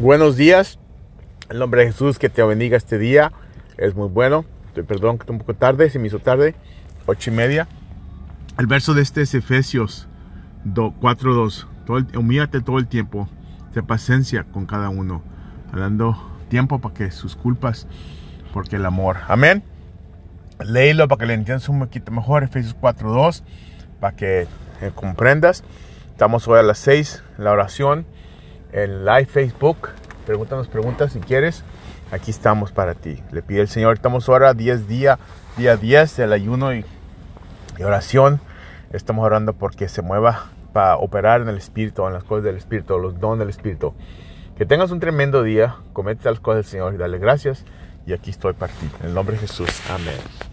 Buenos días. El nombre de Jesús que te bendiga este día. Es muy bueno. Te perdón que esté un poco tarde, se me hizo tarde. Ocho y media. El verso de este es Efesios 4.2. Humíllate todo el tiempo. Ten paciencia con cada uno. Hablando tiempo para que sus culpas, porque el amor. Amén. Léelo para que le entiendas un poquito mejor. Efesios 4.2. Para que eh, comprendas. Estamos hoy a las 6 en la oración en live Facebook. Pregúntanos preguntas si quieres. Aquí estamos para ti. Le pide el Señor. Estamos ahora 10 días, día 10 del ayuno y, oración. Estamos orando porque se mueva para operar en el Espíritu, en las cosas del Espíritu, los dones del Espíritu. Que tengas un tremendo día. Comete las cosas del Señor y dale gracias. Y aquí estoy para ti. En el nombre de Jesús. Amén.